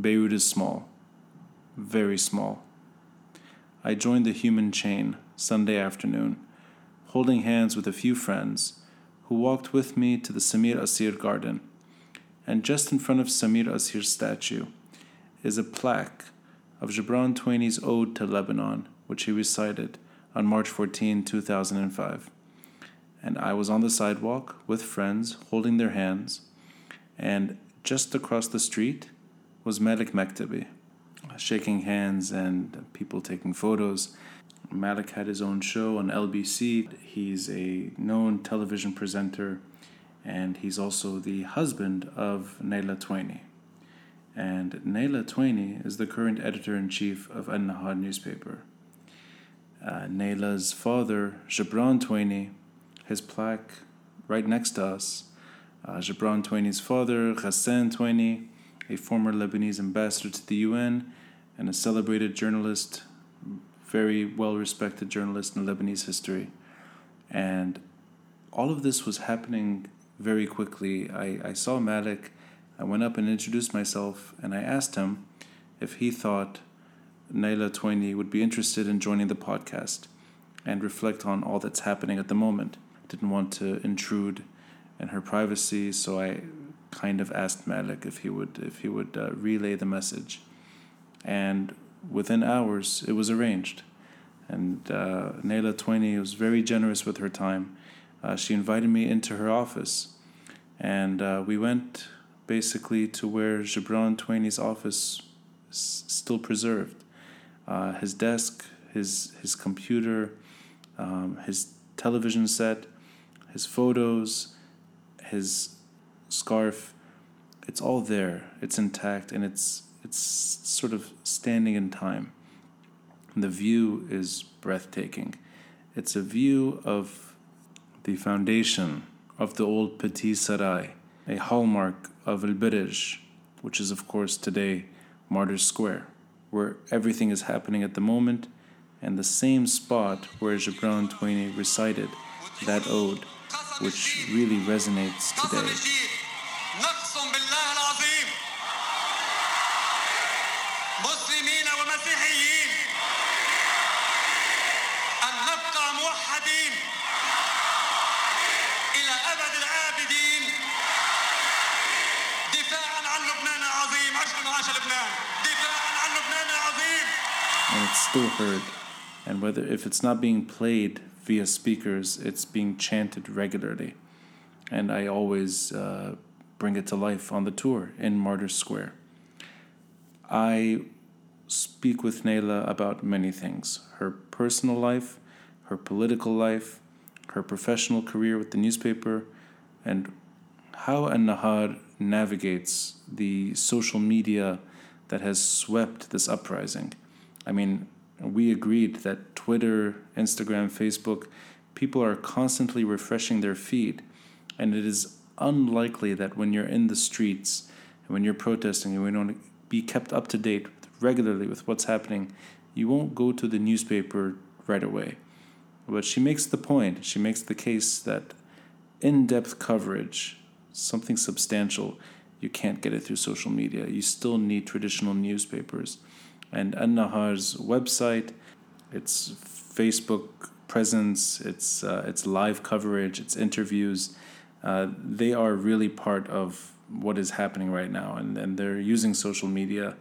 Beirut is small, very small. I joined the human chain Sunday afternoon, holding hands with a few friends who walked with me to the Samir Kassir garden. And just in front of Samir Kassir's statue is a plaque of Gebran Tueni's Ode to Lebanon, which he recited on March 14, 2005. And I was on the sidewalk with friends holding their hands, and just across the street was Malik Maktabi, shaking hands and people taking photos. Malik had his own show on LBC. He's a known television presenter, and he's also the husband of Nayla Tueni. And Nayla Tueni is the current editor in chief of An Nahar newspaper. Uh, Nayla's father, Gebran Tueni, his plaque right next to us. Uh, Gebran Tueni's father, Ghassan Tueni, a former Lebanese ambassador to the UN and a celebrated journalist, very well respected journalist in Lebanese history. And all of this was happening very quickly. I, I saw Malik, I went up and introduced myself, and I asked him if he thought Nayla Tueni would be interested in joining the podcast and reflect on all that's happening at the moment. Didn't want to intrude in her privacy, so I kind of asked Malik if he would if he would uh, relay the message, and within hours it was arranged. And uh, Nayla was very generous with her time. Uh, she invited me into her office, and uh, we went basically to where Gebran Tueni's office is still preserved. Uh, his desk, his his computer, um, his television set, his photos, his scarf, it's all there. It's intact and it's it's sort of standing in time. The view is breathtaking. It's a view of the foundation of the old Petit Sarai, a hallmark of El Birj, which is of course today Martyrs Square, where everything is happening at the moment, and the same spot where Gebran Tueni recited that ode, which really resonates today. Still heard, and whether if it's not being played via speakers, it's being chanted regularly. And I always uh, bring it to life on the tour in Martyrs Square. I speak with Nayla about many things her personal life, her political life, her professional career with the newspaper, and how An Nahar navigates the social media that has swept this uprising. I mean, we agreed that Twitter, Instagram, Facebook, people are constantly refreshing their feed. And it is unlikely that when you're in the streets and when you're protesting and when you want to be kept up to date regularly with what's happening, you won't go to the newspaper right away. But she makes the point, she makes the case that in depth coverage, something substantial, you can't get it through social media. You still need traditional newspapers and An Nahar's website, its Facebook presence, its uh, its live coverage, its interviews, uh, they are really part of what is happening right now, and, and they're using social media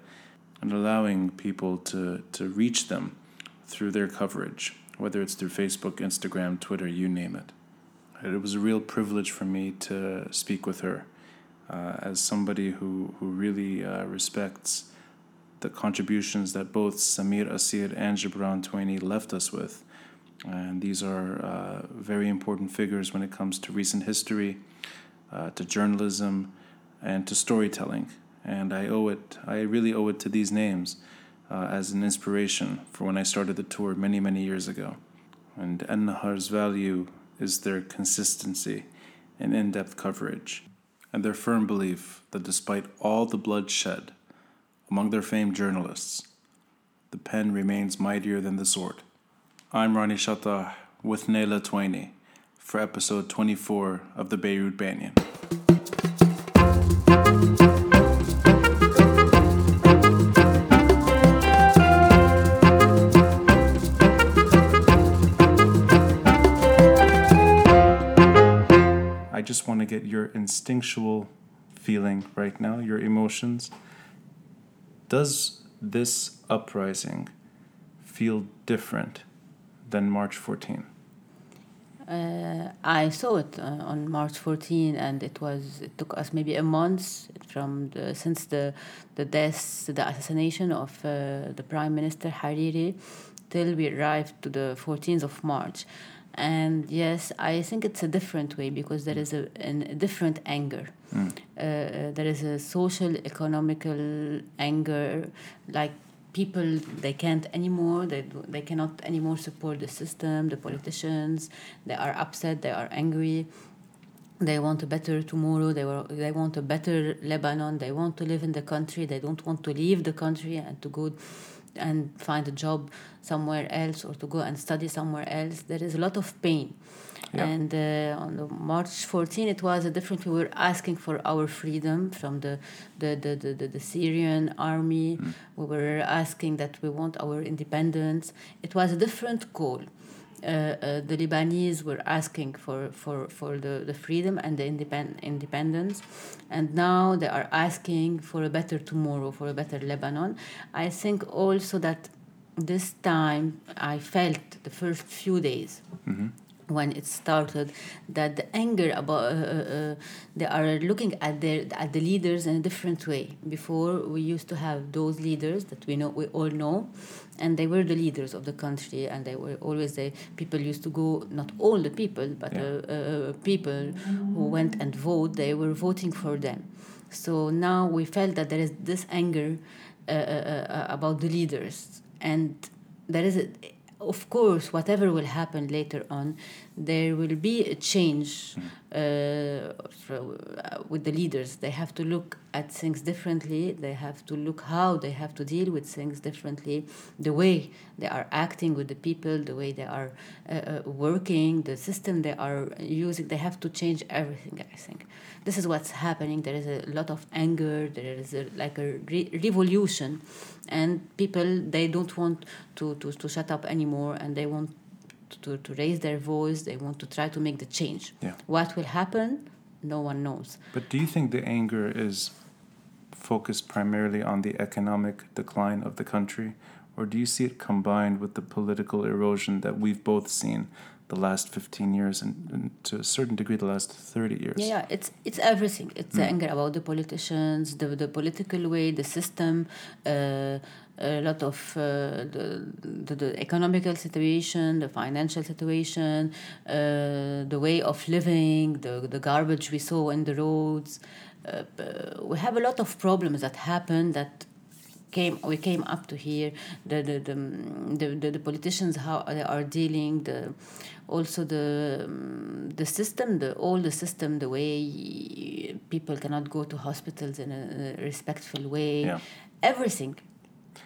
and allowing people to to reach them through their coverage, whether it's through Facebook, Instagram, Twitter, you name it. It was a real privilege for me to speak with her uh, as somebody who, who really uh, respects the contributions that both Samir Kassir and Gebran Tueni left us with. And these are uh, very important figures when it comes to recent history, uh, to journalism, and to storytelling. And I owe it, I really owe it to these names uh, as an inspiration for when I started the tour many, many years ago. And An Nahar's value is their consistency and in depth coverage, and their firm belief that despite all the blood shed, among their famed journalists. The pen remains mightier than the sword. I'm Ronnie Chatah with Nayla Tueni for episode 24 of the Beirut Banyan. I just want to get your instinctual feeling right now, your emotions. Does this uprising feel different than March 14? Uh, I saw it uh, on March 14, and it was it took us maybe a month from the, since the the death, the assassination of uh, the Prime Minister Hariri, till we arrived to the 14th of March. And yes, I think it's a different way because there is a, an, a different anger. Mm. there is a social, economical anger, like people they can't anymore they they cannot anymore support the system the politicians they are upset they are angry they want a better tomorrow they were they want a better lebanon they want to live in the country they don't want to leave the country and to go and find a job somewhere else or to go and study somewhere else there is a lot of pain yeah. And uh, on the March 14, it was a different. We were asking for our freedom from the the, the, the, the, the Syrian army. Mm. We were asking that we want our independence. It was a different call. Uh, uh, the Lebanese were asking for, for, for the, the freedom and the independ- independence, and now they are asking for a better tomorrow, for a better Lebanon. I think also that this time I felt the first few days. Mm-hmm when it started that the anger about uh, uh, uh, they are looking at their at the leaders in a different way before we used to have those leaders that we know we all know and they were the leaders of the country and they were always the people used to go not all the people but yeah. uh, uh people who went and vote they were voting for them so now we felt that there is this anger uh, about the leaders and there is a of course, whatever will happen later on, there will be a change mm. uh, for, uh, with the leaders. They have to look at things differently. They have to look how they have to deal with things differently. The way they are acting with the people, the way they are uh, uh working, the system they are using. They have to change everything. I think this is what's happening. There is a lot of anger. There is a, like a re- revolution, and people they don't want to, to, to shut up anymore, and they want to, to raise their voice. They want to try to make the change. Yeah. What will happen? No one knows. But do you think the anger is focused primarily on the economic decline of the country, or do you see it combined with the political erosion that we've both seen the last 15 years and, and, to a certain degree the last 30 years yeah, yeah it's it's everything it's mm. anger about the politicians the, the political way the system uh, a lot of uh, the, the, the, economical situation, the financial situation, uh, the way of living, the, the garbage we saw in the roads. Uh, we have a lot of problems that happen that came we came up to here the the the, the, the, the politicians how they are dealing the also the the system the all the system the way people cannot go to hospitals in a respectful way yeah. everything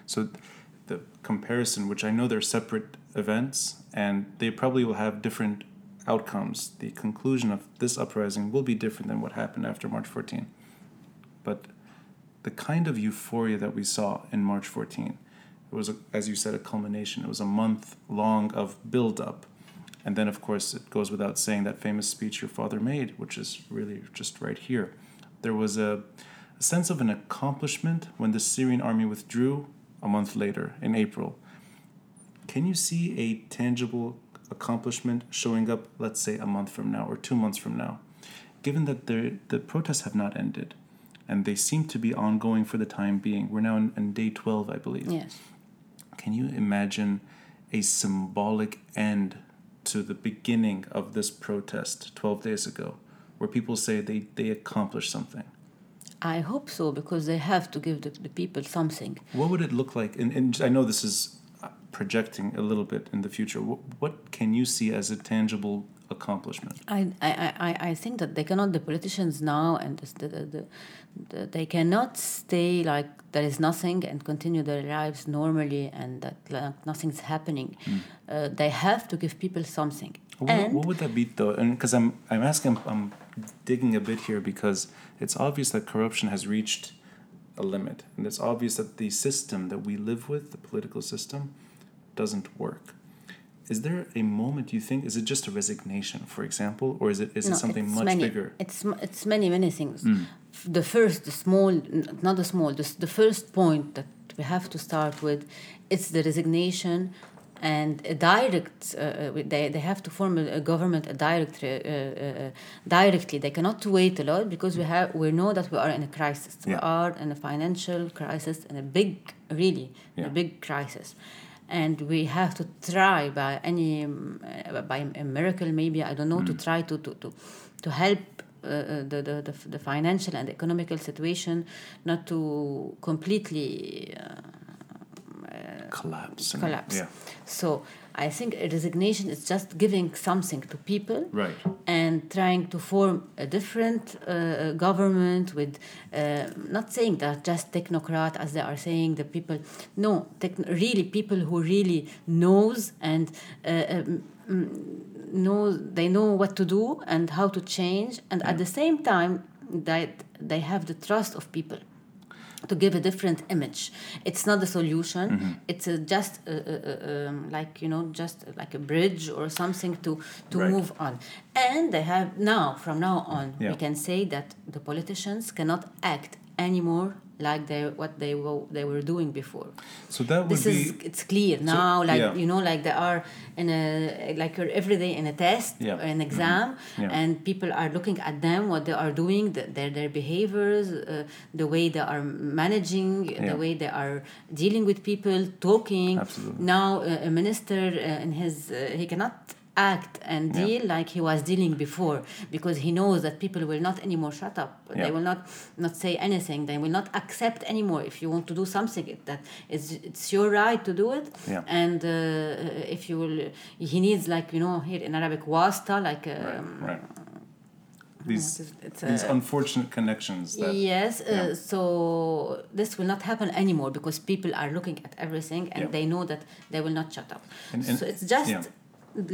so the comparison, which I know they're separate events and they probably will have different outcomes. The conclusion of this uprising will be different than what happened after March 14. But the kind of euphoria that we saw in March 14, it was, a, as you said, a culmination. It was a month long of build up. And then, of course, it goes without saying that famous speech your father made, which is really just right here. There was a, a sense of an accomplishment when the Syrian army withdrew a month later in April. Can you see a tangible accomplishment showing up, let's say, a month from now or two months from now? Given that the, the protests have not ended and they seem to be ongoing for the time being, we're now in, in day 12, I believe. Yes. Can you imagine a symbolic end to the beginning of this protest 12 days ago, where people say they, they accomplished something? I hope so because they have to give the, the people something. What would it look like? And, and I know this is uh, projecting a little bit in the future. What, what can you see as a tangible accomplishment? I, I, I, I think that they cannot, the politicians now, and the, the, the, the, they cannot stay like there is nothing and continue their lives normally and that like, nothing's happening. Mm. Uh, they have to give people something. What, and what would that be though? And because I'm, I'm asking, I'm digging a bit here because it's obvious that corruption has reached a limit. And it's obvious that the system that we live with, the political system, doesn't work. Is there a moment you think is it just a resignation for example or is it is it something much many, bigger It's it's many many things. Mm. The first, the small, not the small, the, the first point that we have to start with, it's the resignation and a direct. Uh, uh, they they have to form a, government a direct uh, uh, uh, directly. They cannot wait a lot because we have we know that we are in a crisis. We are in a financial crisis and a big, really, Yeah. a big crisis and we have to try by any uh, by a miracle maybe i don't know to try to to to, to help uh, uh, the, the, the, the financial and economical situation not to completely uh, collapse collapse. yeah. So i think a resignation is just giving something to people right. and trying to form a different uh, government with uh, not saying that just technocrat as they are saying the people no really people who really knows and uh, um, know they know what to do and how to change and at the same time that they have the trust of people to give a different image. It's not the solution. Mm-hmm. It's a just uh, uh, uh, um, like you know, just like a bridge or something to to Right. move on. And they have now, from now on, Yeah. we can say that the politicians cannot act anymore like they what they were they were doing before. so that would This be is it's clear now. Like yeah. you know, like they are in a like you're every day in a test, Yeah. or an exam, Yeah. and people are looking at them, what they are doing, the, their their behaviors, uh, the way they are managing, the way they are dealing with people, talking. Absolutely. Now, uh, a minister uh, in his uh, he cannot act and Yeah. deal like he was dealing before because he knows that people will not anymore shut up Yeah. they will not not say anything they will not accept anymore if you want to do something that is it's your right to do it Yeah. and uh, if you will he needs like you know here in arabic wasta like um, right right these it's, it's these a- unfortunate connections that yes yeah. uh, so this will not happen anymore because people are looking at everything and Yeah. they know that they will not shut up And- and- so it's just yeah.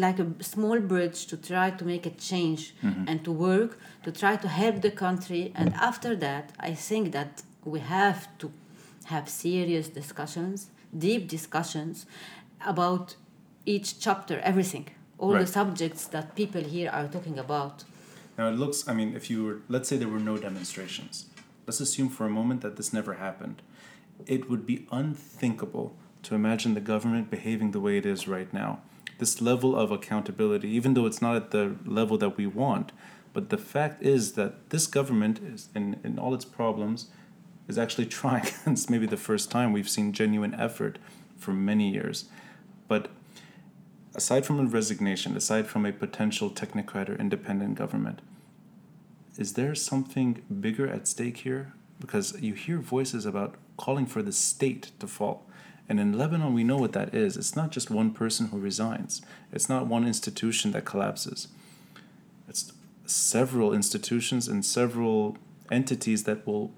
Like a small bridge to try to make a change Mm-hmm. and to work to try to help the country and after that i think that we have to have serious discussions deep discussions about each chapter everything all the subjects that people here are talking about Now it looks. I mean, if you were, let's say there were no demonstrations. Let's assume for a moment that this never happened. It would be unthinkable to imagine the government behaving the way it is right now. This level of accountability, even though it's not at the level that we want, but the fact is that this government is, in, in all its problems, is actually trying. it's maybe the first time we've seen genuine effort for many years. But aside from a resignation, aside from a potential technocrat or independent government, is there something bigger at stake here? Because you hear voices about calling for the state to fall. And in Lebanon, we know what that is. It's not just one person who resigns, it's not one institution that collapses. It's several institutions and several entities that will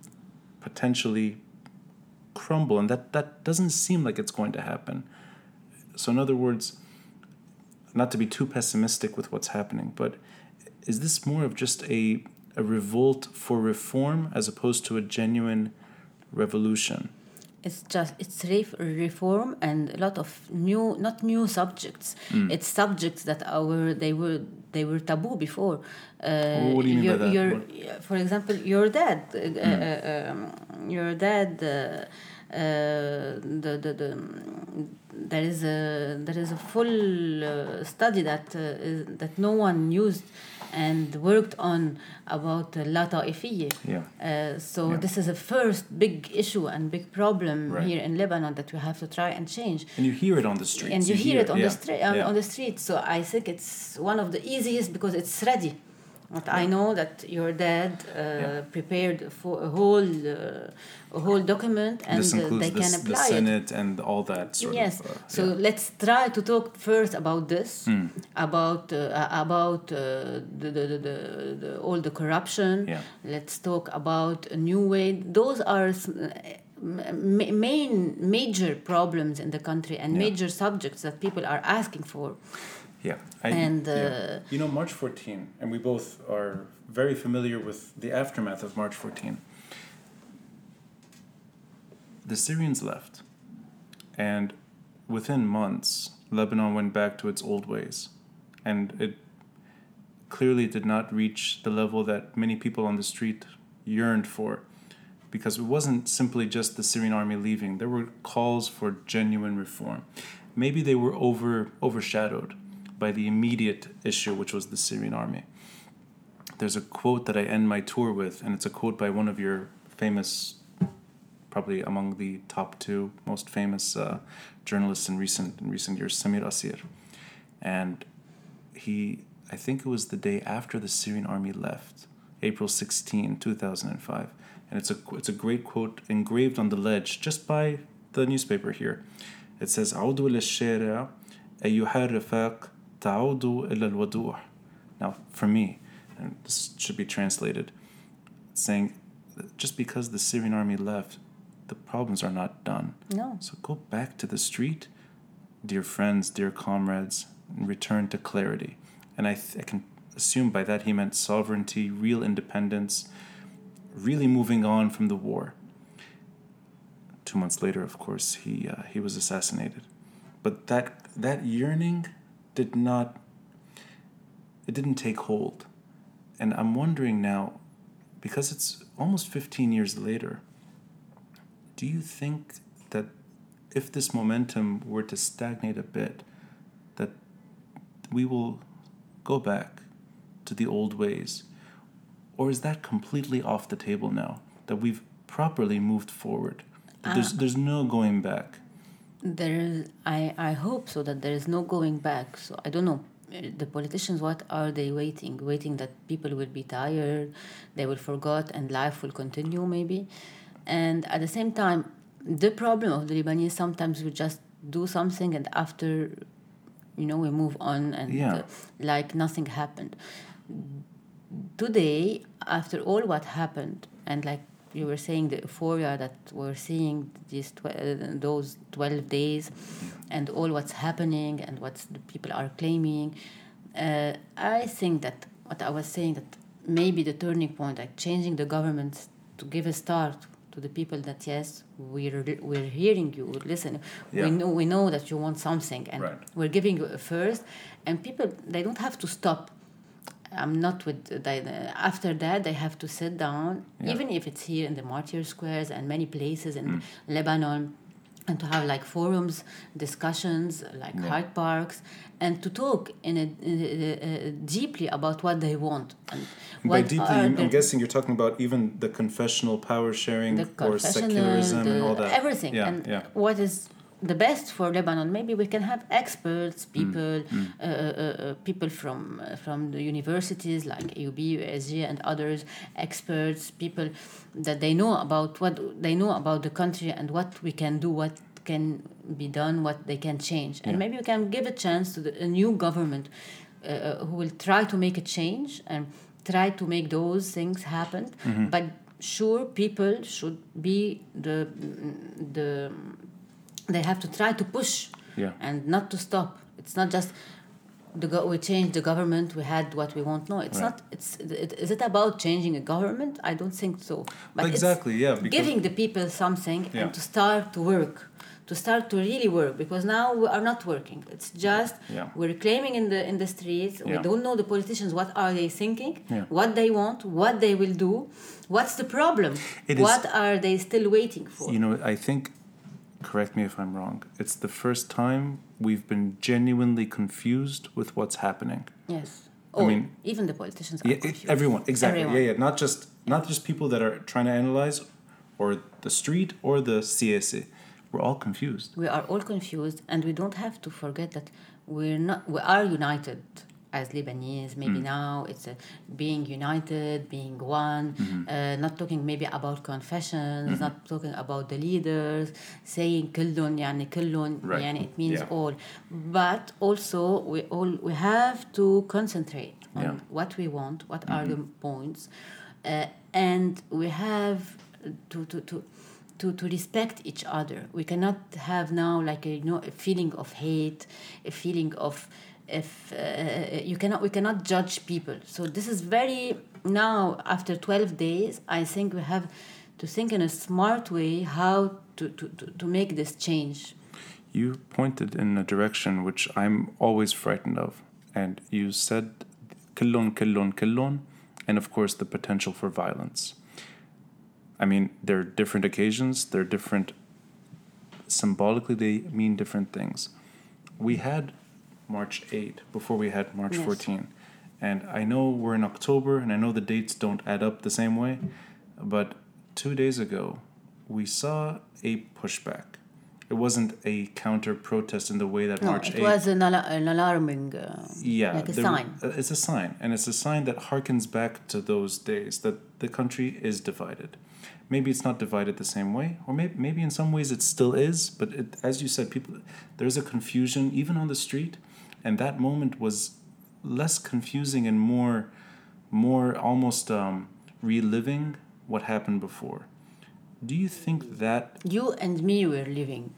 potentially crumble. And that, that doesn't seem like it's going to happen. So, in other words, not to be too pessimistic with what's happening, but is this more of just a, a revolt for reform as opposed to a genuine revolution? It's just it's ref- reform and a lot of new not new subjects. It's subjects that our they were they were taboo before. Uh, what do you mean by that? Your, for example, your dad, uh, uh, um, your dad. Uh, uh, the, the, the, there is a there is a full uh, study that uh, is, that no one used and worked on about uh, La Ta'ifiyya. Yeah. Uh, so Yeah. this is a first big issue and big problem Right. here in Lebanon that we have to try and change. And you hear it on the streets. and you, hear, it on the street on, yeah. on the street. So I think it's one of the easiest because it's ready. But I know that your dad uh, Yeah. prepared for a whole uh, a whole document and uh, they the, can s- the apply it. Senate and all that sort yes of. uh, so yeah. let's try to talk first about this Hmm. about uh, about uh, the, the, the, the, all the corruption Yeah. let's talk about a new way those are ma- main major problems in the country and Yeah. major subjects that people are asking for Yeah. I, And, yeah. uh, you know, March 14, and we both are very familiar with the aftermath of March 14. The Syrians left, and within months, Lebanon went back to its old ways. And it clearly did not reach the level that many people on the street yearned for. Because it wasn't simply just the Syrian army leaving, there were calls for genuine reform. Maybe they were over overshadowed by the immediate issue, which was the Syrian army. There's a quote that I end my tour with, and it's a quote by one of your famous, probably among the top two most famous uh, journalists in recent in recent years, Samir Kassir, and he, I think it was the day after the Syrian army left, April 16, 2005, and it's a it's a great quote engraved on the ledge just by the newspaper here. It says, ta'udu illa al-waduh. Now, for me, and this should be translated, saying just because the Syrian army left, the problems are not done. No. So go back to the street, dear friends, dear comrades, and return to clarity. And I, th- I can assume by that he meant sovereignty, real independence, really moving on from the war. Two months later, of course, he uh, he was assassinated. But that that yearning did not. It didn't take hold, and I'm wondering now, because it's almost 15 years later. Do you think that if this momentum were to stagnate a bit, that we will go back to the old ways? Or is that completely off the table now? That we've properly moved forward? That there's, there's no going back? There is, I, I hope so that there is no going back. So I don't know. The politicians, what are they waiting? Waiting that people will be tired, they will forget, and life will continue, maybe. And at the same time, the problem of the Lebanese sometimes we just do something, and after, you know, we move on, and Yeah. uh, like nothing happened. Today, after all what happened, and like you were saying, the euphoria that we're seeing these tw- uh, those twelve days, and all what's happening and what the people are claiming, uh, I think that what I was saying that maybe the turning point, like changing the government to give a start to the people that yes, we're we're hearing you, we're listening, Yeah. we know we know that you want something, and Right. we're giving you a first, and people they don't have to stop. I'm not with they, after that they have to sit down, Yeah. even if it's here in the martyr squares and many places in Mm. Lebanon, and to have like forums, discussions, like Yeah. Hyde parks, and to talk in a, in a- uh, deeply about what they want. And by deeply, are I'm guessing you're talking about even the confessional power sharing the or secularism the- and all that. Everything. Yeah, and yeah. what is the best for Lebanon? Maybe we can have experts, Mm, people, Uh, uh, uh, people from uh, from the universities like AUB, USJ, and others, experts, people that they know about what they know about the country and what we can do, what can be done, what they can change, and Yeah. maybe we can give a chance to the, a new government uh, uh, who will try to make a change and try to make those things happen. Mm-hmm. But sure, people should be the the they have to try to push Yeah. and not to stop. It's not just the go- we changed the government, we had what we want. No, it's Right. not. It's it, is it about changing a government? I don't think so. But it's exactly, yeah. Because, giving the people something Yeah. and to start to work to start to really work because now we are not working it's just Yeah. we're claiming in the in the streets we don't know the politicians what are they thinking Yeah. what they want what they will do what's the problem It is- what are they still waiting for you know, I think, correct me if I'm wrong, it's the first time we've been genuinely confused with what's happening. yes oh mean- even the politicians are Yeah, it- confused. everyone, exactly. Everyone. Yeah, yeah. Not just not just people that are trying to analyze, or the street or the CSA. We're all confused. we are all confused and we don't have to forget that we're not we are united as Lebanese maybe Mm. now it's a, being united being one Mm-hmm. uh, not talking maybe about confessions not talking about the leaders saying كلهم يعني كلهم Right. يعني it means Yeah. all but also we all we have to concentrate on Yeah. Mm-hmm. what we want what are the points uh, and we have to to to to, to respect each other. We cannot have now like a you know a feeling of hate, a feeling of if uh, you cannot we cannot judge people. So this is very now after twelve days. I think we have to think in a smart way how to to, to, to make this change. You pointed in a direction which I'm always frightened of, and you said killon, killon, killon, and of course the potential for violence. I mean, there are different occasions, they're different, symbolically, they mean different things. We had March 8 before we had March Yes. 14. And I know we're in October, and I know the dates don't add up the same way, but two days ago, we saw a pushback. It wasn't a counter protest in the way that No, March it 8 was an, ala- an alarming. Uh, yeah, like a there- sign. uh, It's a sign, and it's a sign that harkens back to those days that the country is divided. Maybe it's not divided the same way, or maybe maybe in some ways it still is. But it, as you said, people there's a confusion even on the street, and that moment was less confusing and more more almost um, reliving what happened before. Do you think that you and me were living,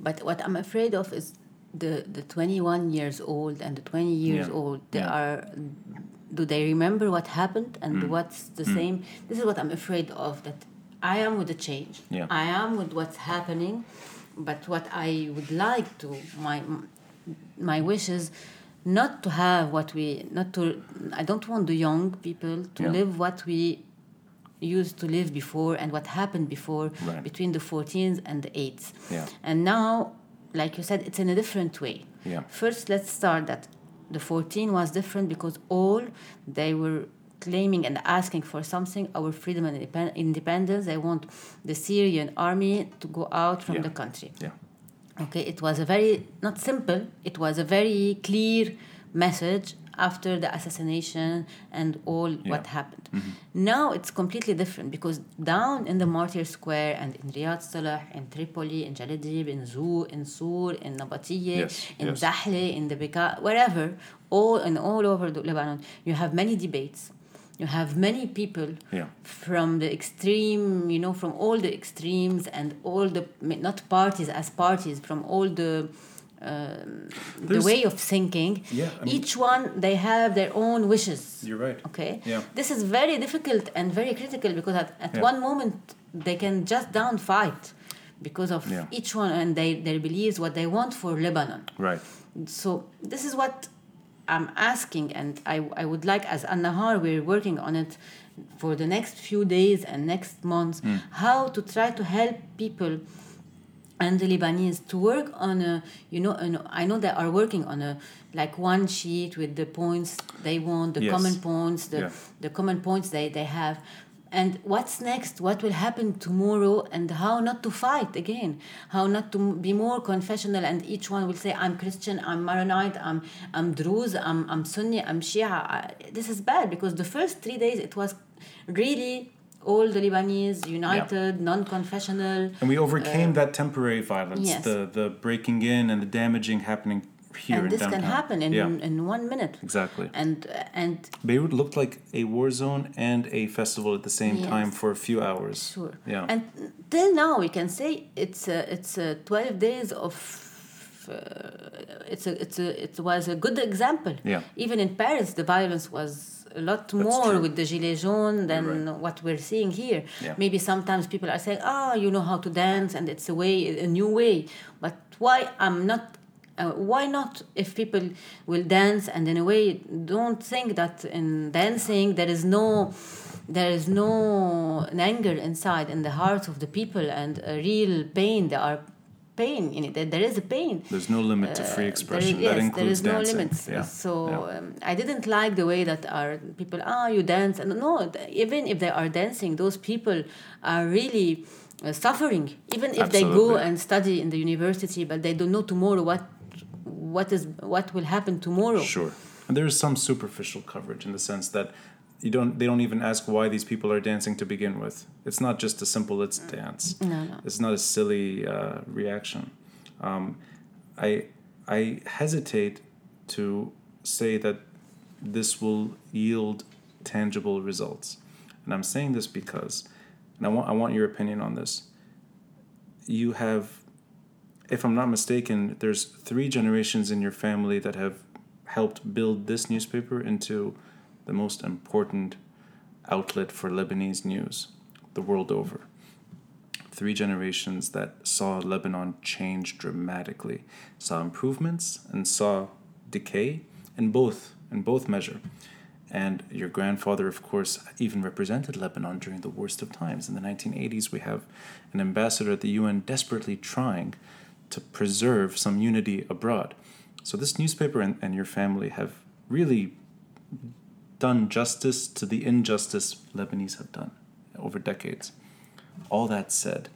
but what I'm afraid of is the the 21 years old and the 20 years Yeah. old. They Yeah. are. Do they remember what happened and Mm. what's the same? This is what I'm afraid of. That I am with the change. Yeah. I am with what's happening, but what I would like to my my wish is not to have what we not to. I don't want the young people to Yeah. live what we used to live before and what happened before Right. between the 14th and the 8th. Yeah. And now, like you said, it's in a different way. Yeah. First, let's start that the 14 was different because all they were claiming and asking for something our freedom and independence. They want the Syrian army to go out from Yeah. the country. yeah Okay, it was a very, not simple, it was a very clear message after the assassination and all what happened. Mm-hmm. Now it's completely different because down in the Martyr Square and in Riyadh Salah, in Tripoli, in Jaladib, in Zoo, in Sur, in Nabatiye, Yes, in yes. Zahle, in the Bekaa, wherever, all and all over the Lebanon, you have many debates. You have many people Yeah. from the extreme, you know, from all the extremes and all the not parties as parties, from all the um, the way of thinking. Yeah, I mean- Each one they have their own wishes. you're right Okay. Yeah. This is very difficult and very critical because at, at Yeah. one moment they can just down fight because of Yeah. each one and they, their beliefs what they want for Lebanon. right So this is what I'm asking, and I, I would like, as An-Nahar, we're working on it for the next few days and next months, hmm. how to try to help people and the Lebanese to work on a, you know, an, I know they are working on a, like one sheet with the points they want, the Yes. common points, the, Yeah. the common points they, they have. And what's next? What will happen tomorrow? And how not to fight again? How not to be more confessional? And each one will say, "I'm Christian, I'm Maronite, I'm I'm Druze, I'm I'm Sunni, I'm Shia." I, this is bad because the first three days it was really all the Lebanese united, non-confessional. And we overcame that temporary violence, Uh, yes. the the breaking in and the damaging happening here and this downtown. can happen in, yeah, in one minute. exactly. And and Beirut looked like a war zone and a festival at the same Yes. time for a few hours. Sure. Yeah. And till now, we can say it's a, it's a 12 days of. Uh, it's a, it's a, it was a good example. Yeah. Even in Paris, the violence was a lot more true. with the Gilets jaunes than You're what we're seeing here. Yeah. Maybe sometimes people are saying, ah, you know how to dance and it's a way, a new way. But why I'm not uh, why not if people will dance and in a way don't think that in dancing there is no there is no an anger inside in the hearts of the people and a real pain there are pain in it there- there is a pain There's no limit to free Uh, there is- that yes, there includes is no dancing. limits. Yeah. So yeah. um, I didn't like the way that our people, ah, you dance, and no, even if they are dancing, those people are really uh, suffering. Even if they go and study in the university, but they don't know tomorrow what what is what will happen tomorrow. Sure. And there is some superficial coverage in the sense that you don't they don't even ask why these people are dancing to begin with. It's not just a simple let's dance. No, no. It's not a silly uh, reaction. Um, I I hesitate to say that this will yield tangible results. And I'm saying this because and I want I want your opinion on this. You have if I'm not mistaken, there's three generations in your family that have helped build this newspaper into the most important outlet for Lebanese news the world over. three generations that saw Lebanon change dramatically, saw improvements and saw decay in both in both measure. And your grandfather, of course, even represented Lebanon during the worst of times. In the 1980s, we have an ambassador at the UN desperately trying to preserve some unity abroad. So, this newspaper and, and your family have really done justice to the injustice Lebanese have done over decades. All that said,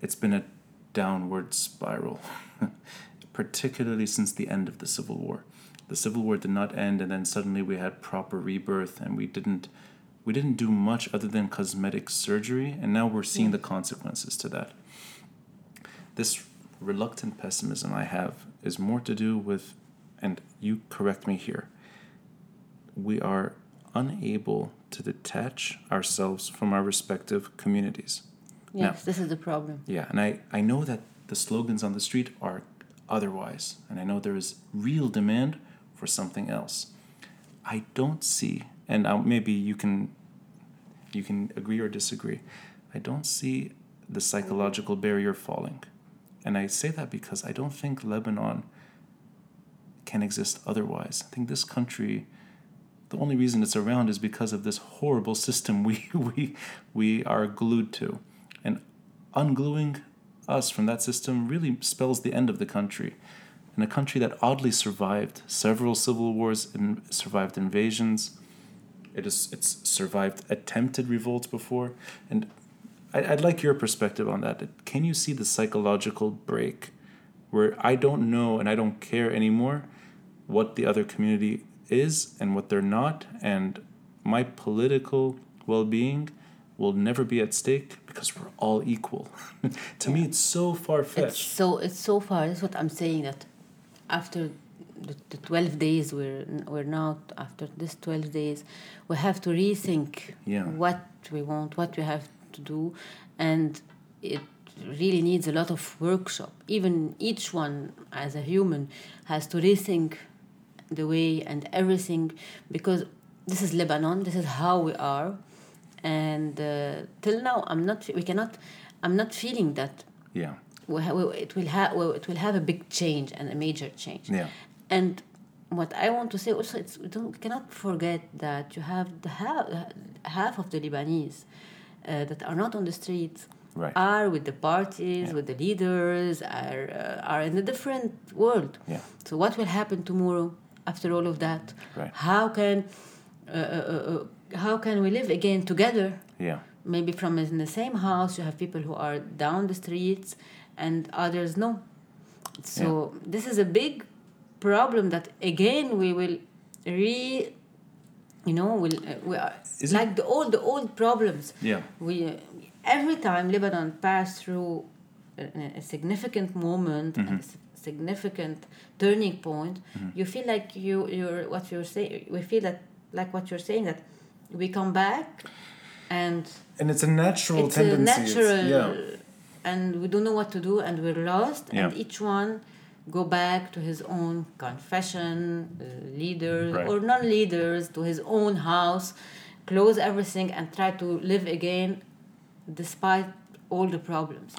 it's been a downward spiral, particularly since the end of the Civil War. The Civil War did not end, and then suddenly we had proper rebirth, and we didn't we didn't do much other than cosmetic surgery, and now we're seeing the consequences to that. This reluctant pessimism I have is more to do with, and you correct me here, we are unable to detach ourselves from our respective communities. Yes, this is the problem. Yeah, and I, I know that the slogans on the street are otherwise, and I know there is real demand for something else. I don't see, and uh, maybe you can you can agree or disagree. I don't see the psychological barrier falling, and I say that because I don't think Lebanon can exist otherwise. I think this country the only reason it's around is because of this horrible system we we we are glued to. And ungluing us from that system really spells the end of the country. In a country that oddly survived several civil wars and survived invasions it is it's survived attempted revolts before. And i'd like your perspective on that can you see the psychological break where i don't know and i don't care anymore what the other community is and what they're not and my political well-being will never be at stake because we're all equal to me it's so far-fetched so it's so far. That's what I'm saying. That after the, the 12 days we're we're now after this 12 days, we have to rethink Yeah. what we want, what we have to do, and it really needs a lot of workshop. Even each one as a human has to rethink the way and everything because this is Lebanon. This is how we are, and uh, till now I'm not. We cannot. I'm not feeling that yeah we ha- we- it will have it will have a big change and a major change. yeah And what I want to say also, it's we don't we cannot forget that you have the half half of the Lebanese uh, that are not on the streets Right. are with the parties, Yeah. with the leaders, are uh, are in a different world. yeah So what will happen tomorrow after all of that? Right. How can uh, uh, uh, uh, how can we live again together? yeah maybe from in the same house you have people who are down the streets and others no so this is a big problem that again we will re you know will uh, we are Is it- like the old the old problems. Yeah. We uh, every time lebanon passed through a, a significant moment and s- significant turning point you feel like you you're what you're saying we feel that like what you're saying that we come back and and it's a natural it's tendency. A natural yeah. and we don't know what to do and we're lost. And each one go back to his own confession uh, leaders Right. or non-leaders to his own house close everything and try to live again despite all the problems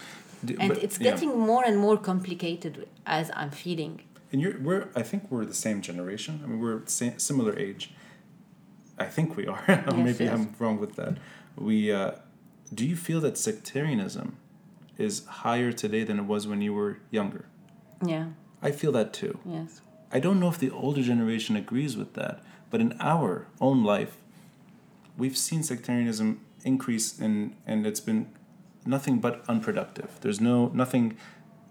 and but- it's yeah. getting more and more complicated as i'm feeling And you're, we're, I think we're the same generation. I mean, we're sa- similar age. I think we are. Maybe yes. I'm wrong with that. We, uh, do you feel that sectarianism is higher today than it was when you were younger? Yeah I feel that too. yes I don't know if the older generation agrees with that, but in our own life, we've seen sectarianism increase in, and it's been nothing but unproductive. There's no nothing,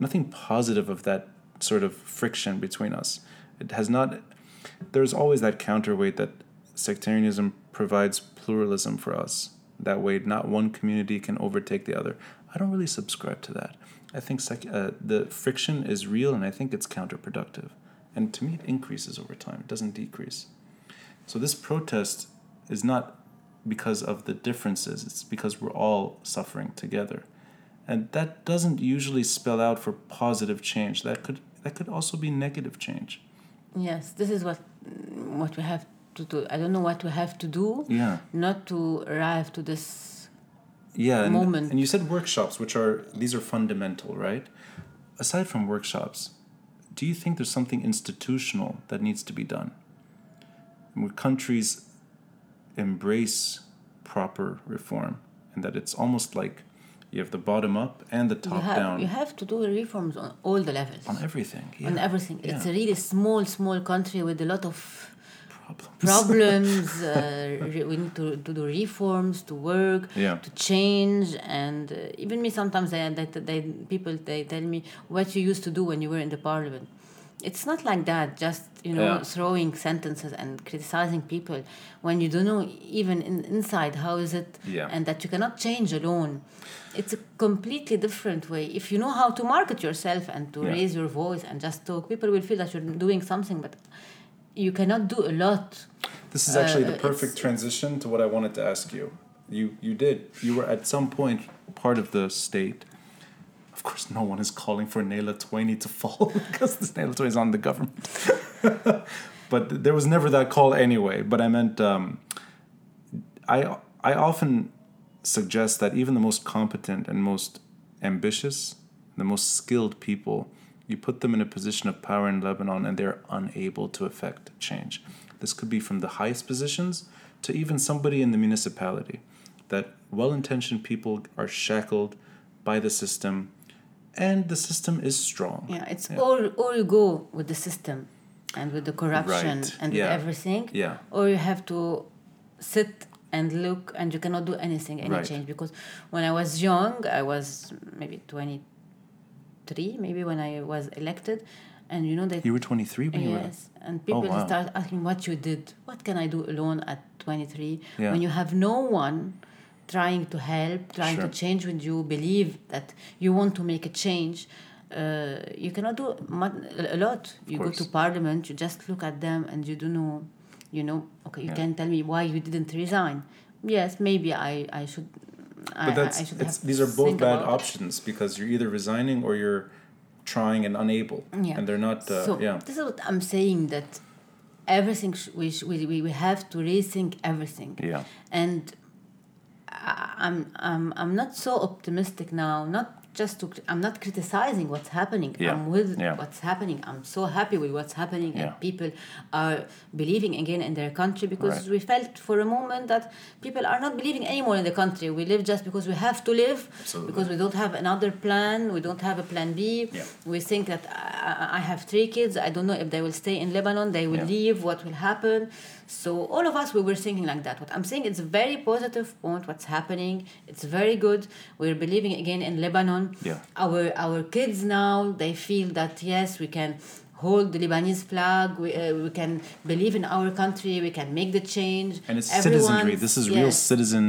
nothing positive of that sort of friction between us. It has not. There's always that counterweight that sectarianism provides pluralism for us. That way, not one community can overtake the other. I don't really subscribe to that. I think sec- uh, the friction is real, and I think it's counterproductive. And to me, it increases over time. It doesn't decrease. So this protest is not because of the differences. It's because we're all suffering together, and that doesn't usually spell out for positive change. That could that could also be negative change. yes this is what what we have to do i don't know what we have to do Yeah. not to arrive to this yeah and, moment. and you said workshops which are these are fundamental right aside from workshops do you think there's something institutional that needs to be done would countries embrace proper reform and that it's almost like you have the bottom up and the you top have, down you have to do reforms on all the levels. on everything yeah. on everything. It's a really small, small country with a lot of problems problems. uh, we need to, to do reforms, to work, Yeah. to change. And uh, even me, sometimes they, they, they, people they tell me what you used to do when you were in the parliament. It's not like that. Just you know, Yeah. throwing sentences and criticizing people when you don't know even in, inside how is it, Yeah. and that you cannot change alone. It's a completely different way. If you know how to market yourself and to raise your voice and just talk, people will feel that you're doing something, but you cannot do a lot. This is actually the Uh, perfect transition to what I wanted to ask you. You you did. You were at some point part of the state. Of course, no one is calling for Nayla Tueni to fall because this Nayla Tueni is on the government. but there was never that call anyway. But I meant um, I I often suggest that even the most competent and most ambitious, the most skilled people, you put them in a position of power in Lebanon and they're unable to effect change. This could be from the highest positions to even somebody in the municipality. That well intentioned people are shackled by the system and the system is strong. Yeah, it's Yeah. or or you go with the system and with the corruption Right, and yeah. with everything, Yeah. or you have to sit and look and you cannot do anything, any Right. change. Because when I was young, I was maybe twenty three, maybe when I was elected, and you know that You were 23 when you were. Yes, and people wow. start asking what you did. What can I do alone at 23 Yeah. when you have no one trying to help, trying Sure. to change when you, believe that you want to make a change. Uh, you cannot do a lot. You go to parliament, you just look at them, and you don't know. You know, okay, you Yeah. can tell me why you didn't resign. Yes, maybe I, I should. I, But that's I have these are both bad about it. options because you're either resigning or you're trying and unable, Yeah. and they're not. Uh, so yeah, this is what I'm saying that everything sh- we, sh- we, we we have to rethink everything yeah, and I, I'm, I'm I'm not so optimistic now not just to I'm not criticizing what's happening. Yeah, I'm with yeah. what's happening. I'm so happy with what's happening Yeah. and people are believing again in their country because Right. we felt for a moment that people are not believing anymore in the country. We live just because we have to live Absolutely. because we don't have another plan. We don't have a plan B. Yeah. we think that I, I have three kids. I don't know if they will stay in lebanon. They will leave. What will happen so all of us we were thinking like that. What i'm saying it's a very positive point what's happening. It's very good. We're believing again in lebanon. Yeah. our our kids now they feel that yes we can hold the lebanese flag. We, uh, we can believe in our country. We can make the change. And it's citizenry. This is real citizen.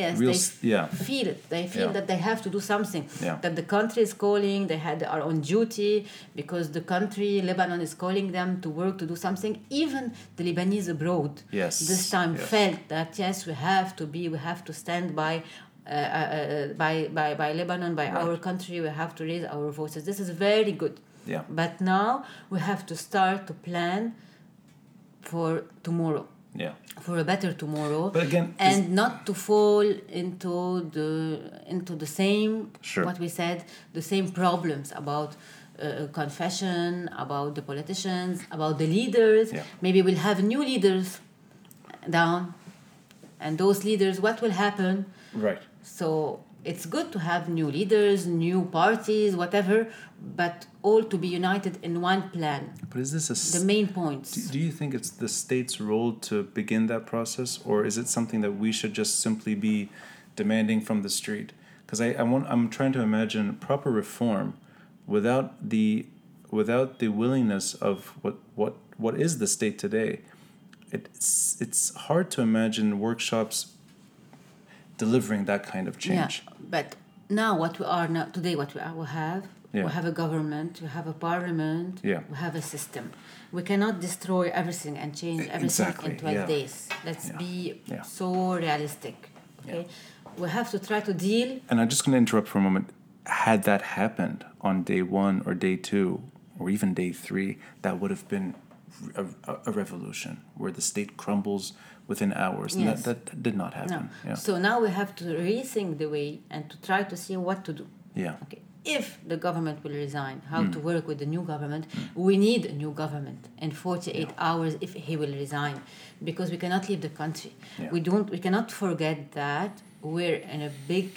Yes real they yeah. feel it they feel Yeah. that they have to do something Yeah. that the country is calling they had are on duty because the country lebanon is calling them to work to do something even the lebanese abroad Yes, this time yes. felt that yes we have to be we have to stand by uh, uh, uh, by, by by lebanon by Right. our country we have to raise our voices this is very good Yeah. but now we have to start to plan for tomorrow Yeah. for a better tomorrow But again, and not to fall into the into the same Sure. what we said the same problems about uh, confession about the politicians about the leaders Yeah. maybe we'll have new leaders down and those leaders what will happen Right. so it's good to have new leaders new parties whatever but all to be united in one plan But is this a the main points Do, do you think it's the state's role to begin that process, or is it something that we should just simply be demanding from the street? Because I, I want, I'm trying to imagine proper reform without the without the willingness of what what what is the state today. It's it's hard to imagine workshops delivering that kind of change. Yeah, but now what we are now today, what we, are, we have, Yeah. we have a government, we have a parliament, Yeah. we have a system. We cannot destroy everything and change everything Exactly, in twelve yeah. days. Let's be so realistic. Okay, we have to try to deal. And I'm just going to interrupt for a moment. Had that happened on day one or day two or even day three, that would have been a, a revolution where the state crumbles within hours. Yes. that, that did not No. happen. Yeah. So now we have to rethink the way and to try to see what to do. yeah. Okay. If the government will resign, how Hmm. to work with the new government? We need a new government in 48 hours if he will resign, because we cannot leave the country. Yeah. We don't. We cannot forget that we're in a big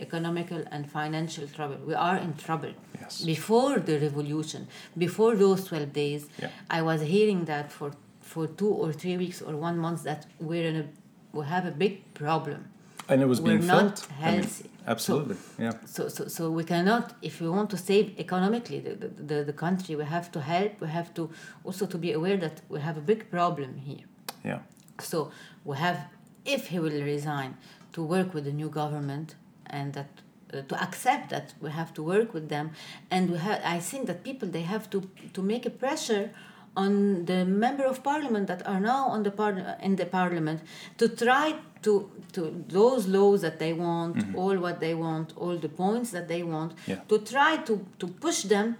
economical and financial trouble. We are in trouble. Yes. Before the revolution, before those 12 days, Yeah. I was hearing that for for two or three weeks or one month that we're in a we have a big problem. And it was We're being not felt. healthy. absolutely. yeah. So, so, so we cannot, if we want to save economically the, the, the, the country, we have to help. We have to also to be aware that we have a big problem here. Yeah. So we have, if he will resign, to work with the new government and that uh, to accept that we have to work with them, and we have. I think that people they have to to make a pressure on the member of parliament that are now on the par- in the parliament to try to to those laws that they want, all what they want, all the points that they want, Yeah. to try to to push them.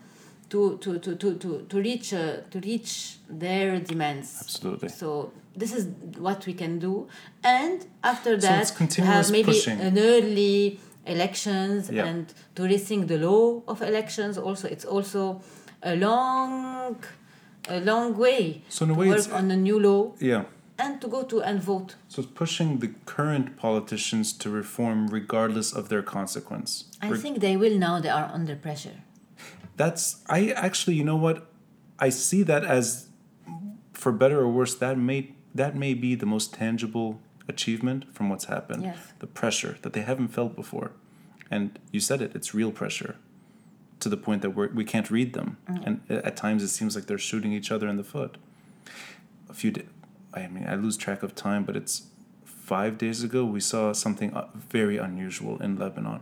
To, to, to, to, to, to reach uh, to reach their demands Absolutely. so this is what we can do, and after that, continuous have maybe pushing. an early elections Yeah. and to rethink the law of elections. Also, it's also a long, a long way So in a to way, work it's uh, on a new law yeah. and to go to and vote. So it's pushing the current politicians to reform regardless of their consequence. I Reg- think they will now. They are under pressure. That's I actually, you know what? I see that as for better or worse that may that may be the most tangible achievement from what's happened. Yes. The pressure that they haven't felt before. And you said it, it's real pressure to the point that we're, we can't read them. And at times it seems like they're shooting each other in the foot. A few da I mean, I lose track of time, but it's five days ago we saw something uh, very unusual in Lebanon.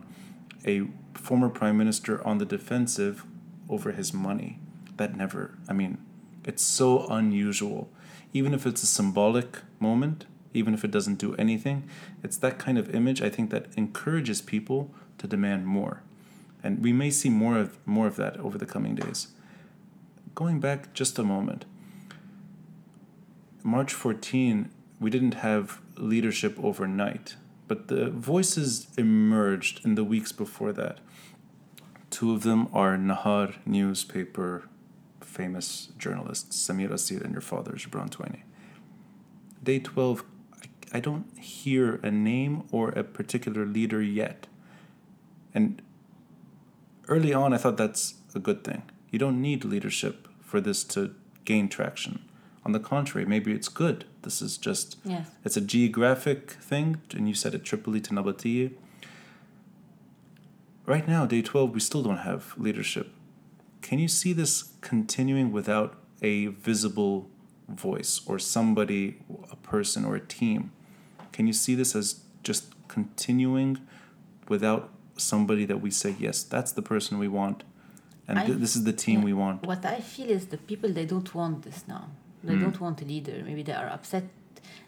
A former prime minister on the defensive over his money. That never, I mean, it's so unusual. Even if it's a symbolic moment, even if it doesn't do anything, it's that kind of image I think that encourages people to demand more. And we may see more of more of that over the coming days. Going back just a moment. March 14, we didn't have leadership overnight, but the voices emerged in the weeks before that. Two of them are Nahar newspaper famous journalists, Samir Kassir and your father, Gebran Tueni. Day 12, I, don't hear a name or a particular leader yet. And early on, I thought that's a good thing. You don't need leadership for this to gain traction. On the contrary, maybe it's good. This is just Yes. it's a geographic thing, and you said it Tripoli to Nabatieh. Right now, day 12, we still don't have leadership. Can you see this continuing without a visible voice or somebody, a person, or a team? Can you see this as just continuing without somebody that we say, yes, that's the person we want, and I- this is the team Yeah. we want? What I feel is the people they don't want this now. They Mm. don't want a leader. Maybe they are upset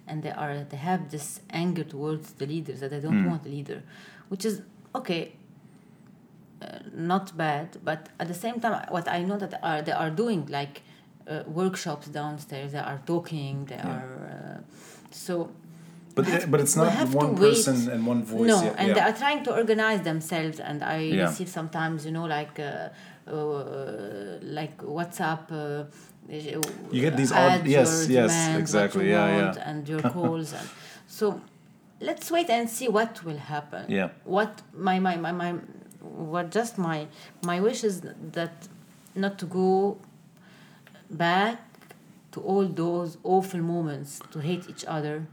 and they are they have this anger towards the leaders that they don't Mm. want a leader, which is okay. Uh, not bad, but at the same time, what I know that are they are doing like uh, workshops downstairs. They are talking. They Yeah. are uh, so. But, have- but it's not one wait. person and one voice. No, yet. and yeah. they are trying to organize themselves. And I Yeah. receive sometimes, you know, like uh, uh, like WhatsApp. Uh, You get these odd- yes, yes, exactly, yeah, yeah. And your calls, and so let's wait and see what will happen. Yeah. What my my my, my what just my my wish is that not to go back to all those awful moments to hate each other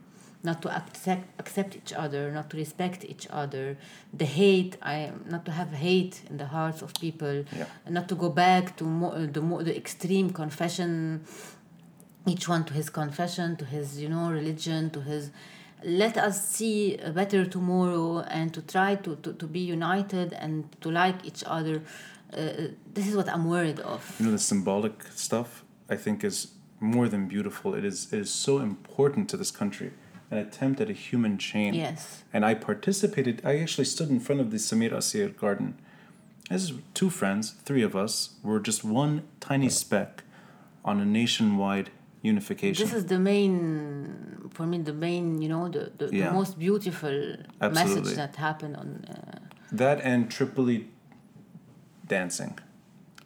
not to accept accept each other not to respect each other the hate i not to have hate in the hearts of people Yeah. not to go back to mo- uh, the mo- the extreme confession each one to his confession to his you know religion to his let us see a better tomorrow and to try to, to, to be united and to like each other. Uh, this is what i'm worried of. You know the symbolic stuff i think is more than beautiful. It is it is so important to this country an attempt at a human chain. Yes. And i participated i actually stood in front of the Samir Kassir garden. As two friends three of us. Were just one tiny speck on a nationwide unification. This is the main, for me, the main, you know, the, the, Yeah. the most beautiful Absolutely. message that happened on. Uh, That and Tripoli dancing.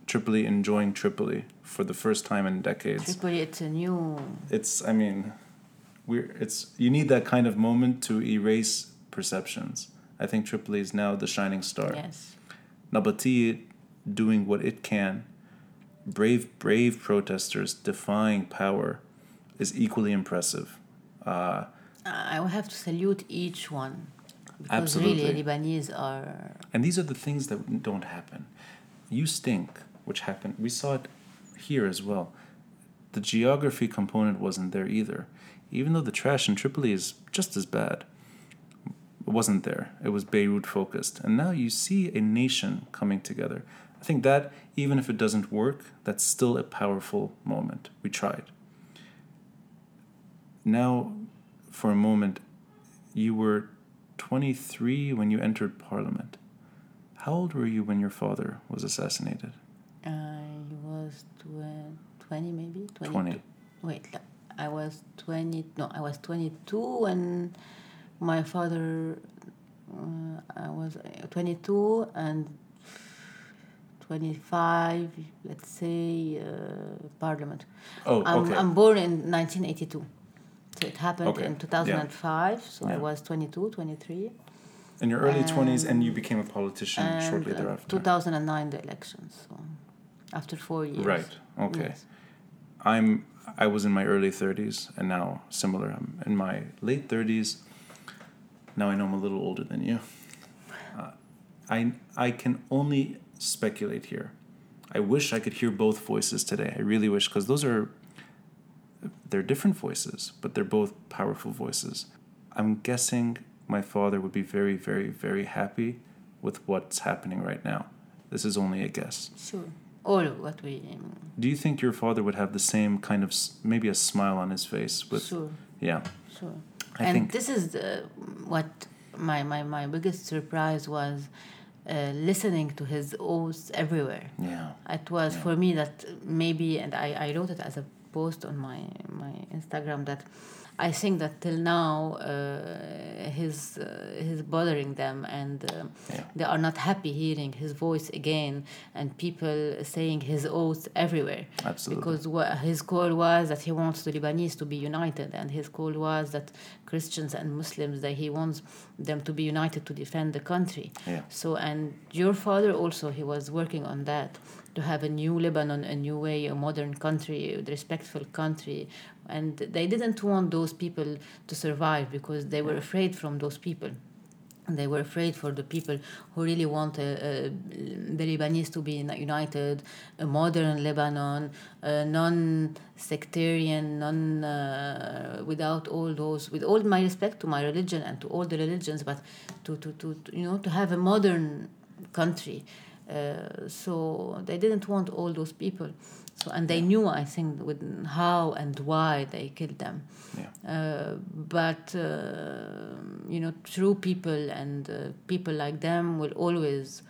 Tripoli enjoying Tripoli for the first time in decades. Tripoli, it's a new. It's I mean, we're it's you need that kind of moment to erase perceptions. I think Tripoli is now the shining star. Yes. Nabatieh doing what it can, brave brave protesters defying power, is equally impressive. Uh, I will have to salute each one. Because Absolutely. really, Lebanese are. And these are the things that don't happen. You stink, which happened. We saw it here as well. The geography component wasn't there either. Even though the trash in Tripoli is just as bad, it wasn't there. It was Beirut focused. And now you see a nation coming together. I think that, even if it doesn't work, that's still a powerful moment. We tried. Now, for a moment, you were 23 when you entered parliament. How old were you when your father was assassinated? I was tw- 20 maybe? 22. 20. Wait, I was 20. No, I was 22 when my father. Uh, I was uh, 22 and 25, let's say, uh, parliament. Oh, I'm, okay. I'm born in 1982. So it happened Okay, in yeah. 2005. So I was 22, 23. In your early 20s, and you Um, became a politician And shortly thereafter. 2009, the elections. So after four years. Right. Okay. Yes. I'm. I was in my early 30s, and now similar. I'm in my late 30s. Now I know I'm a little older than you. Uh, I I can only speculate here. I wish I could hear both voices today. I really wish because those are they're different voices, but they're both powerful voices. I'm guessing my father would be very, very, very happy with what's happening right now. This is only a guess. Sure. All of what we. Um, Do you think your father would have the same kind of maybe a smile on his face with sure. yeah Sure. I and think this is uh, what my, my, my biggest surprise was uh, listening to his oaths everywhere. yeah It was Yeah. for me that maybe, and I, I wrote it as a post on my, my Instagram, that I think that till now uh, his, uh, he's bothering them and uh, yeah they are not happy hearing his voice again and people saying his oaths everywhere. absolutely Because what his call was that he wants the Lebanese to be united, and his call was that Christians and Muslims that he wants them to be united to defend the country. yeah So, and your father also he was working on that to have a new Lebanon, a new way, a modern country, a respectful country, and they didn't want those people to survive because they were afraid from those people. They were afraid for the people who really want uh, uh, the Lebanese to be united, a modern Lebanon, non-sectarian, non uh, without all those, with all my respect to my religion and to all the religions, but to, to, to, to you know to have a modern country. Uh, so they didn't want all those people. So and they knew, I think, with how and why they killed them. yeah Uh, but uh, you know, true people and uh, people like them will always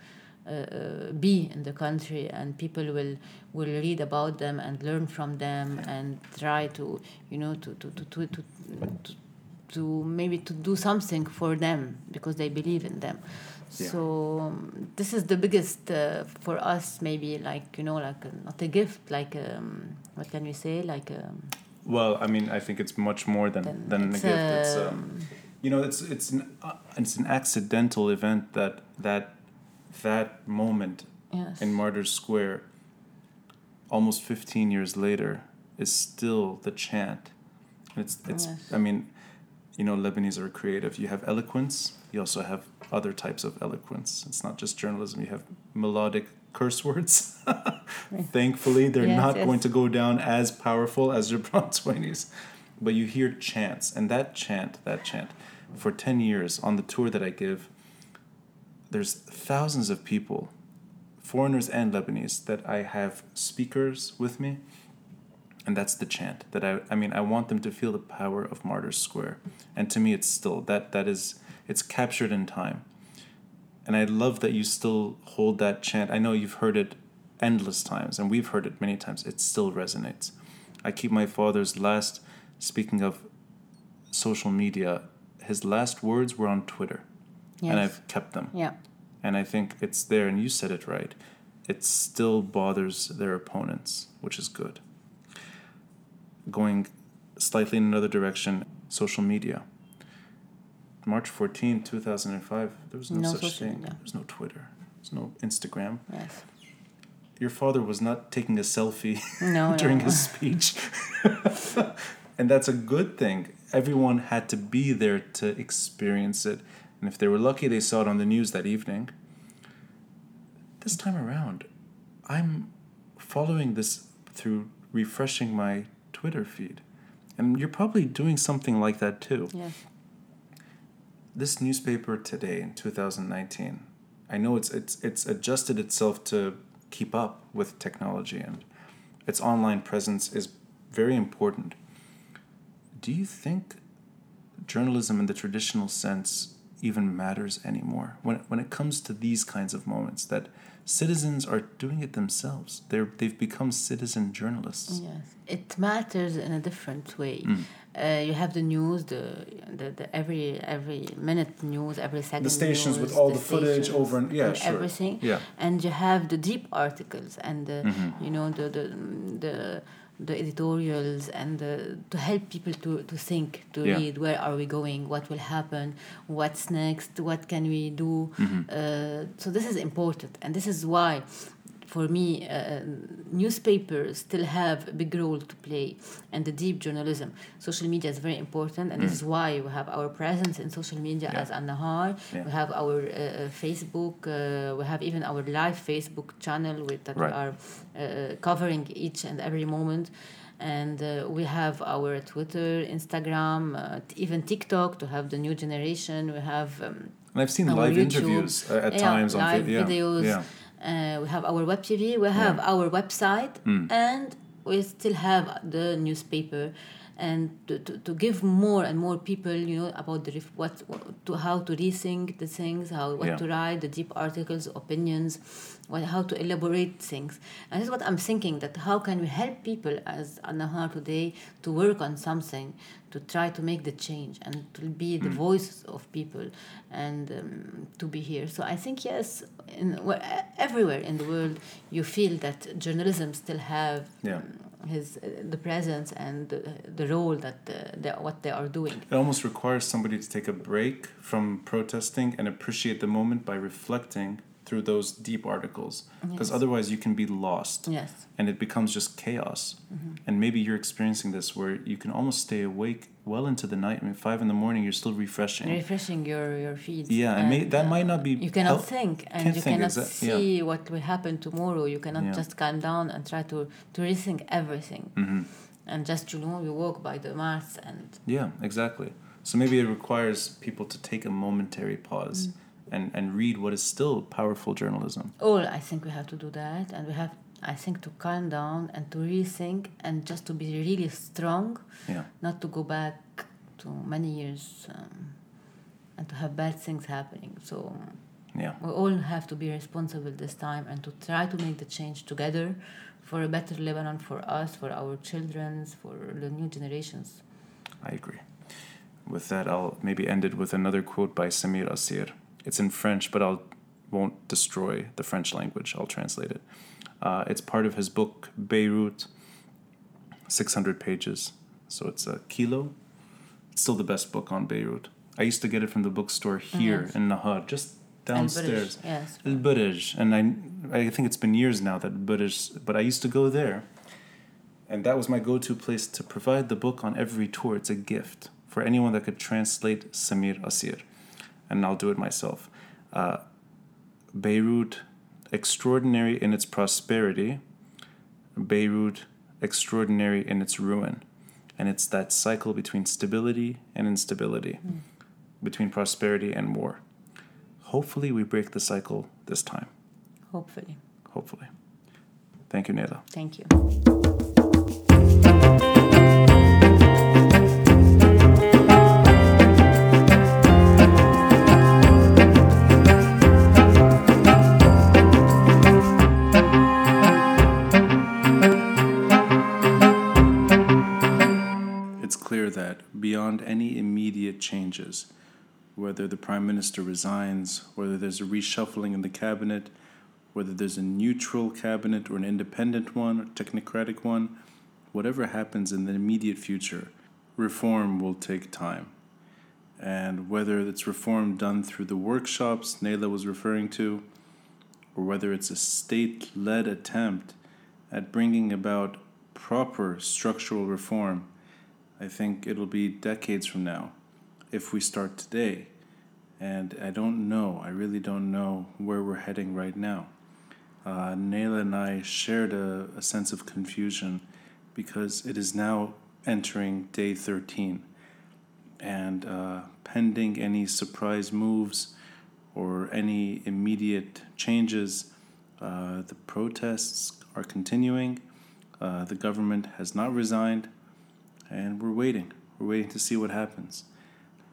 uh, uh, be in the country, and people will will read about them and learn from them and try to you know to to to to. to, to to maybe to do something for them because they believe in them Yeah. so this is the biggest uh, for us maybe like you know like uh, not a gift like um, what can we say like um, well i mean i think it's much more than then than a gift. It's um, um, you know it's it's an uh, it's an accidental event that that that moment yes. in martyrs square almost 15 years later is still the chant. It's it's Yes. i mean you know lebanese are creative. You have eloquence you also have other types of eloquence. It's not just journalism. You have melodic curse words. Thankfully they're Yes, not yes. going to go down as powerful as Gebran 20s but you hear chants and that chant that chant for 10 years on the tour that i give there's thousands of people foreigners and Lebanese that I have speakers with me, and that's the chant that I I mean I want them to feel the power of Martyrs Square, and to me it's still that that is it's captured in time, and I love that you still hold that chant. I know you've heard it endless times, and we've heard it many times, it still resonates. I keep my father's last, speaking of social media, his last words were on Twitter, Yes. and I've kept them. yeah. And I think it's there, and you said it right. It still bothers their opponents, which is good. Going slightly in another direction, social media. March 14, 2005, there was no, No such social thing. There was no Twitter, there was no Instagram. Yes. Your father was not taking a selfie No. during no. his speech. and that's a good thing. Everyone had to be there to experience it. And if they were lucky, they saw it on the news that evening. This time around, I'm following this through refreshing my Twitter feed. And you're probably doing something like that too. Yes. This newspaper today in 2019, I know it's it's it's adjusted itself to keep up with technology and its online presence is very important. Do you think journalism in the traditional sense even matters anymore when when it comes to these kinds of moments that citizens are doing it themselves? They're they've become citizen journalists. Yes, it matters in a different way. Mm. Uh, you have the news, the, the, the every every minute news, every second. The stations with all the, footage over and yeah, and sure. everything. Yeah. And you have the deep articles and the, Mhm. you know the the the, the editorials and the, to help people to, to think, to Yeah. read where are we going, what will happen, what's next, what can we do. Mhm. Uh, so this is important, and this is why, for me, uh, newspapers still have a big role to play, and the deep journalism. Social media is very important, and this is why we have our presence in social media Mm. Yeah. as An-Nahar. Yeah. We have our uh, uh, Facebook. Uh, we have even our live Facebook channel with that Right. we are uh, covering each and every moment. And uh, we have our Twitter, Instagram, uh, t- even TikTok to have the new generation. We have um, And I've seen live YouTube, interviews uh, at yeah, times on live yeah. videos. Yeah. Uh, we have our web TV, we have Yeah. our website, Mm. and we still have the newspaper. And to, to, to give more and more people, you know, about the ref- what, to how to rethink the things, how what Yeah. to write, the deep articles, opinions, what, how to elaborate things. And this is what I'm thinking that how can we help people as An-Nahar today to work on something, to try to make the change and to be Mm. the voice of people and um, to be here. So I think yes, in where, everywhere in the world you feel that journalism still have Yeah. um, his uh, the presence and the, the role that uh, they, what they are doing. It almost requires somebody to take a break from protesting and appreciate the moment by reflecting through those deep articles. Because Yes. otherwise, you can be lost Yes. and it becomes just chaos. Mm-hmm. And maybe you're experiencing this where you can almost stay awake well into the night. I mean, five in the morning, you're still refreshing. Refreshing your your feed. Yeah, and may, that uh, might not be. You cannot help- think, and can't you think, cannot exa- yeah. see what will happen tomorrow. You cannot Yeah. just calm down and try to to rethink everything, Mhm. and just you know you walk by the maths and Yeah, exactly. So maybe it requires people to take a momentary pause Mm. And, and read what is still powerful journalism. Oh, I think we have to do that, and we have I think to calm down and to rethink and just to be really strong, Yeah. not to go back to many years um, and to have bad things happening. So Yeah. we all have to be responsible this time and to try to make the change together for a better Lebanon for us, for our children's, for the new generations. I agree. With that, I'll maybe end it with another quote by Samir Kassir. It's in French, but I'll won't destroy the French language. I'll translate it. Uh, it's part of his book Beirut, 600 pages. So it's a kilo. It's still the best book on Beirut. I used to get it from the bookstore here Yes. in Nahar, just downstairs. Yes. El Burj, and I, I think it's been years now that Burj, but I used to go there, and that was my go-to place to provide the book on every tour. It's a gift for anyone that could translate Samir Kassir, and I'll do it myself. Uh, Beirut, extraordinary in its prosperity. Beirut, extraordinary in its ruin, and it's that cycle between stability and instability, between prosperity and war. Hopefully, we break the cycle this time. Hopefully. Hopefully. Thank you, Nayla. Thank you. That beyond any immediate changes, whether the Prime Minister resigns, whether there's a reshuffling in the cabinet, whether there's a neutral cabinet or an independent one or technocratic one, whatever happens in the immediate future, reform will take time. And whether it's reform done through the workshops Nayla was referring to, or whether it's a state led attempt at bringing about proper structural reform, I think it'll be decades from now if we start today. And I don't know, I really don't know where we're heading right now. Uh, Nayla and I shared a, a sense of confusion because it is now entering day 13. And uh, pending any surprise moves or any immediate changes, uh, the protests are continuing. Uh, the government has not resigned, and we're waiting. We're waiting to see what happens.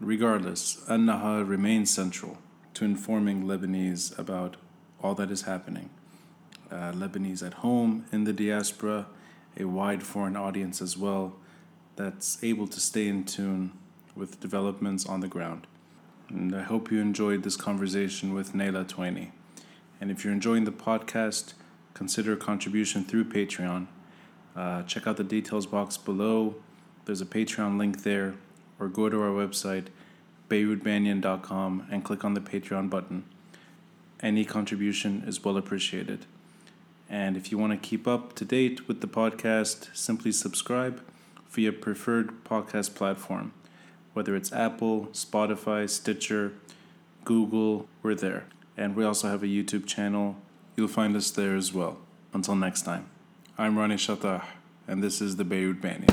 Regardless, An Nahar remains central to informing Lebanese about all that is happening. Uh, Lebanese at home, in the diaspora, a wide foreign audience as well, that's able to stay in tune with developments on the ground. And I hope you enjoyed this conversation with Nayla Tueni. And if you're enjoying the podcast, consider a contribution through Patreon. Uh, check out the details box below. There's a Patreon link there or go to our website, beirutbanyan.com, and click on the Patreon button. Any contribution is well appreciated. And if you want to keep up to date with the podcast, simply subscribe via preferred podcast platform. Whether it's Apple, Spotify, Stitcher, Google, we're there. And we also have a YouTube channel. You'll find us there as well. Until next time, I'm Ronnie Chatah, and this is the Beirut Banyan.